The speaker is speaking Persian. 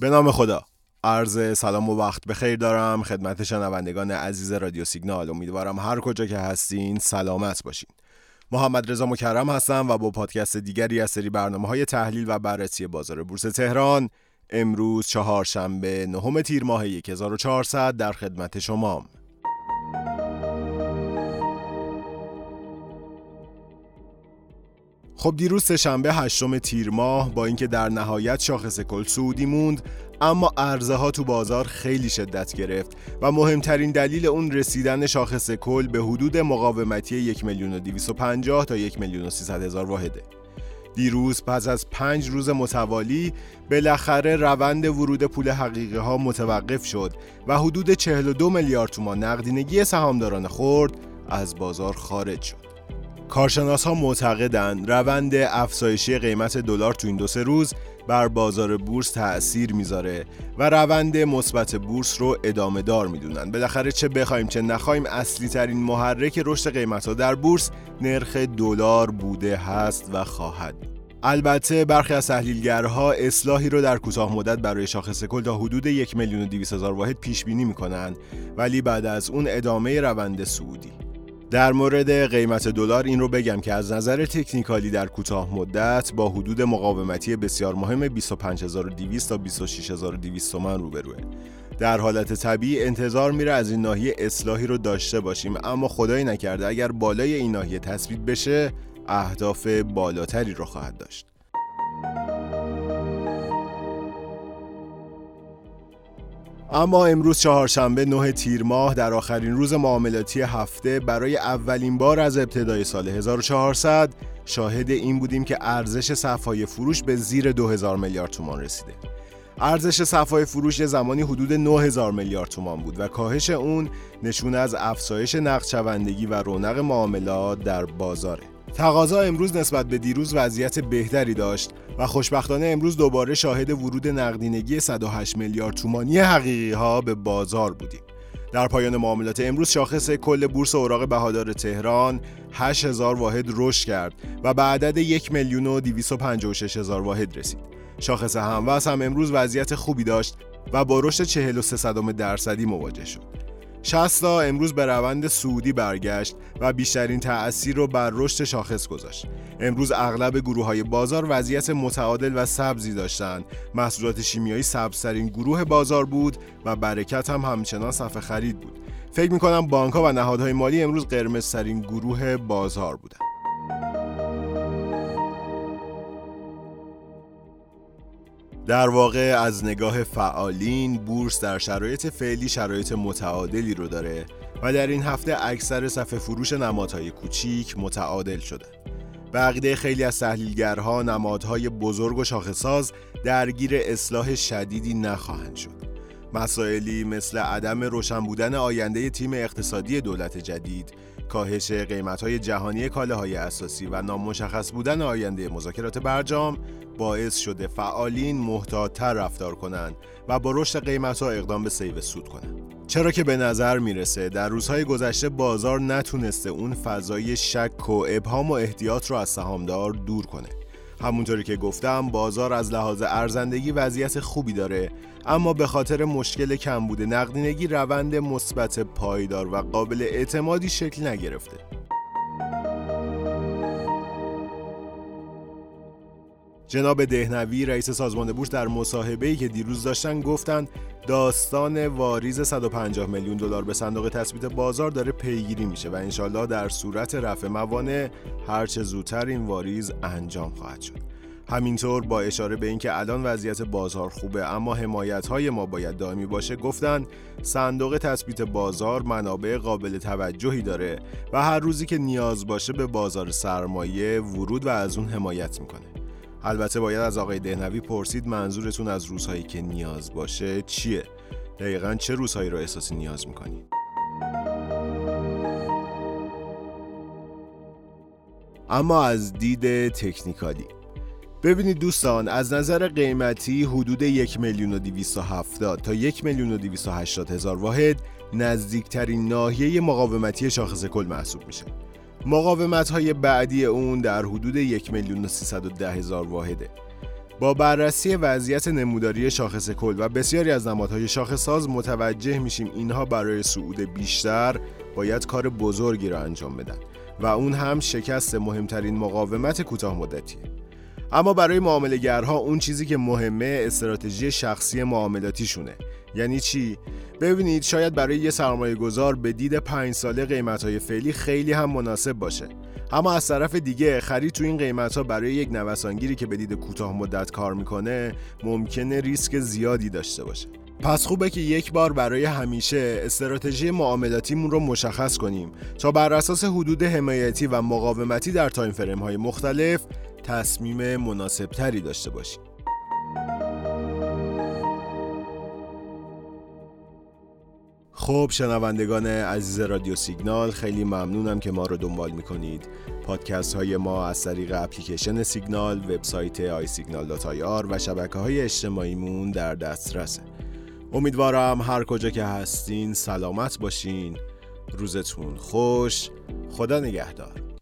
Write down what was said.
به نام خدا. عرض سلام و وقت بخیر دارم. خدمت شنوندگان عزیز رادیو سیگنال. امیدوارم هر کجا که هستین سلامت باشین. محمد رضا مکرم هستم و با پادکست دیگری از سری برنامه های تحلیل و بررسی بازار بورس تهران امروز چهارشنبه نهم تیر ماه 1400 در خدمت شمام خب دیروز سهشنبه هشتم تیر ماه با اینکه در نهایت شاخص کل سعودی موند اما عرضه ها تو بازار خیلی شدت گرفت و مهمترین دلیل اون رسیدن شاخص کل به حدود مقاومتی 1 میلیون و 250 تا 1 میلیون و 300 هزار واحده دیروز پس از پنج روز متوالی بالاخره روند ورود پول حقیقی ها متوقف شد و حدود 42 میلیارد تومان نقدینگی سهامداران خرد از بازار خارج شد. کارشناس ها معتقدند روند افزایشی قیمت دلار تو این دو سه روز بر بازار بورس تأثیر می‌ذاره و روند مثبت بورس رو ادامه دار می‌دونن. بالاخره چه بخوایم چه نخوایم اصلی ترین محرک رشد قیمت ها در بورس نرخ دلار بوده هست و خواهد البته برخی از تحلیلگرها اصلاحی رو در کوتاه مدت برای شاخص کل تا حدود یک میلیون و واحد پیش بینی می‌کنن ولی بعد از اون ادامه روند سعودی. در مورد قیمت دلار این رو بگم که از نظر تکنیکالی در کوتاه مدت با حدود مقاومتی بسیار مهم 25200 تا 26200 تومان روبروه. در حالت طبیعی انتظار میره از این ناحیه اصلاحی رو داشته باشیم اما خدایی نکرده اگر بالای این ناحیه تثبیت بشه اهداف بالاتری رو خواهد داشت. اما امروز چهارشنبه نه تیر ماه در آخرین روز معاملاتی هفته برای اولین بار از ابتدای سال 1400 شاهد این بودیم که ارزش صفای فروش به زیر 2000 میلیارد تومان رسیده. ارزش صفای فروش زمانی حدود 9000 میلیارد تومان بود و کاهش اون نشون از افزایش نقدشوندگی و رونق معاملات در بازاره. تقاضا امروز نسبت به دیروز وضعیت بهتری داشت و خوشبختانه امروز دوباره شاهد ورود نقدینگی 108 میلیارد تومانی حقیقی ها به بازار بودیم. در پایان معاملات امروز شاخص کل بورس اوراق بهادار تهران 8000 واحد رشد کرد و به عدد 1 میلیون و 256 هزار واحد رسید. شاخص هموز هم امروز وضعیت خوبی داشت و با رشد 43 درصدی مواجه شد. شستا امروز به روند سعودی برگشت و بیشترین تأثیر رو بر رشد شاخص گذاشت. امروز اغلب گروه های بازار وضعیت متعادل و سبزی داشتند. محصولات شیمیایی سبزترین گروه بازار بود و برکت هم همچنان صفحه خرید بود. فکر می‌کنم بانک ها و نهادهای مالی امروز قرمزترین گروه بازار بودند. در واقع از نگاه فعالین بورس در شرایط فعلی شرایط متعادلی رو داره و در این هفته اکثر صفحه فروش نمادهای کوچیک متعادل شده. به خیلی از تحلیلگرها نمادهای بزرگ و شاخصاز درگیر اصلاح شدیدی نخواهند شد. مسائلی مثل عدم روشن بودن آینده تیم اقتصادی دولت جدید، کاهش قیمت‌های جهانی کالاهای اساسی و نامشخص بودن آینده مذاکرات برجام باعث شده فعالین محتاطتر رفتار کنند و با رشد قیمت ها اقدام به سیو سود کنند. چرا که به نظر می‌رسه در روزهای گذشته بازار نتونسته اون فضای شک و ابهام و احتیاط رو از سهامدار دور کنه. همونطوری که گفتم بازار از لحاظ ارزندگی وضعیت خوبی داره اما به خاطر مشکل کمبود نقدینگی روند مثبت پایدار و قابل اعتمادی شکل نگرفته. جناب دهنوی رئیس سازمان بورس در مصاحبه‌ای که دیروز داشتن گفتند داستان واریز 150 میلیون دلار به صندوق تثبیت بازار داره پیگیری میشه و انشالله در صورت رفع موانع هرچه زودتر این واریز انجام خواهد شد. همینطور با اشاره به اینکه الان وضعیت بازار خوبه اما حمایت های ما باید دائمی باشه گفتن صندوق تثبیت بازار منابع قابل توجهی داره و هر روزی که نیاز باشه به بازار سرمایه ورود و از اون حمایت می‌کنه. البته باید از آقای دهنوی پرسید منظورتون از روزهایی که نیاز باشه چیه؟ دقیقا چه روزهایی رو احساسی نیاز می‌کنید؟ اما از دید تکنیکالی ببینید دوستان از نظر قیمتی حدود یک میلیون و تا یک میلیون و هزار واحد نزدیکترین ناحیه مقاومتی شاخص کل محسوب میشه مقاومت های بعدی اون در حدود یک میلیون و هزار واحده. با بررسی وضعیت نموداری شاخص کل و بسیاری از نمادهای شاخص ساز متوجه میشیم اینها برای صعود بیشتر باید کار بزرگی را انجام بدن و اون هم شکست مهمترین مقاومت کوتاه مدتیه اما برای معاملهگرها اون چیزی که مهمه استراتژی شخصی معاملاتیشونه. یعنی چی؟ ببینید شاید برای یه سرمایه گذار به دید پنج ساله قیمت های فعلی خیلی هم مناسب باشه. اما از طرف دیگه خرید تو این قیمت ها برای یک نوسانگیری که به دید کوتاه مدت کار می‌کنه ممکنه ریسک زیادی داشته باشه. پس خوبه که یک بار برای همیشه استراتژی معاملاتیمون رو مشخص کنیم تا بر اساس حدود حمایتی و مقاومتی در تایم فریم های مختلف تصمیم مناسب تری داشته باشیم خب شنوندگان عزیز رادیو سیگنال خیلی ممنونم که ما رو دنبال می‌کنید. پادکست های ما از طریق اپلیکیشن سیگنال وبسایت آی سیگنال و شبکه های اجتماعیمون در دسترسه امیدوارم هر کجا که هستین سلامت باشین. روزتون خوش. خدا نگهدار.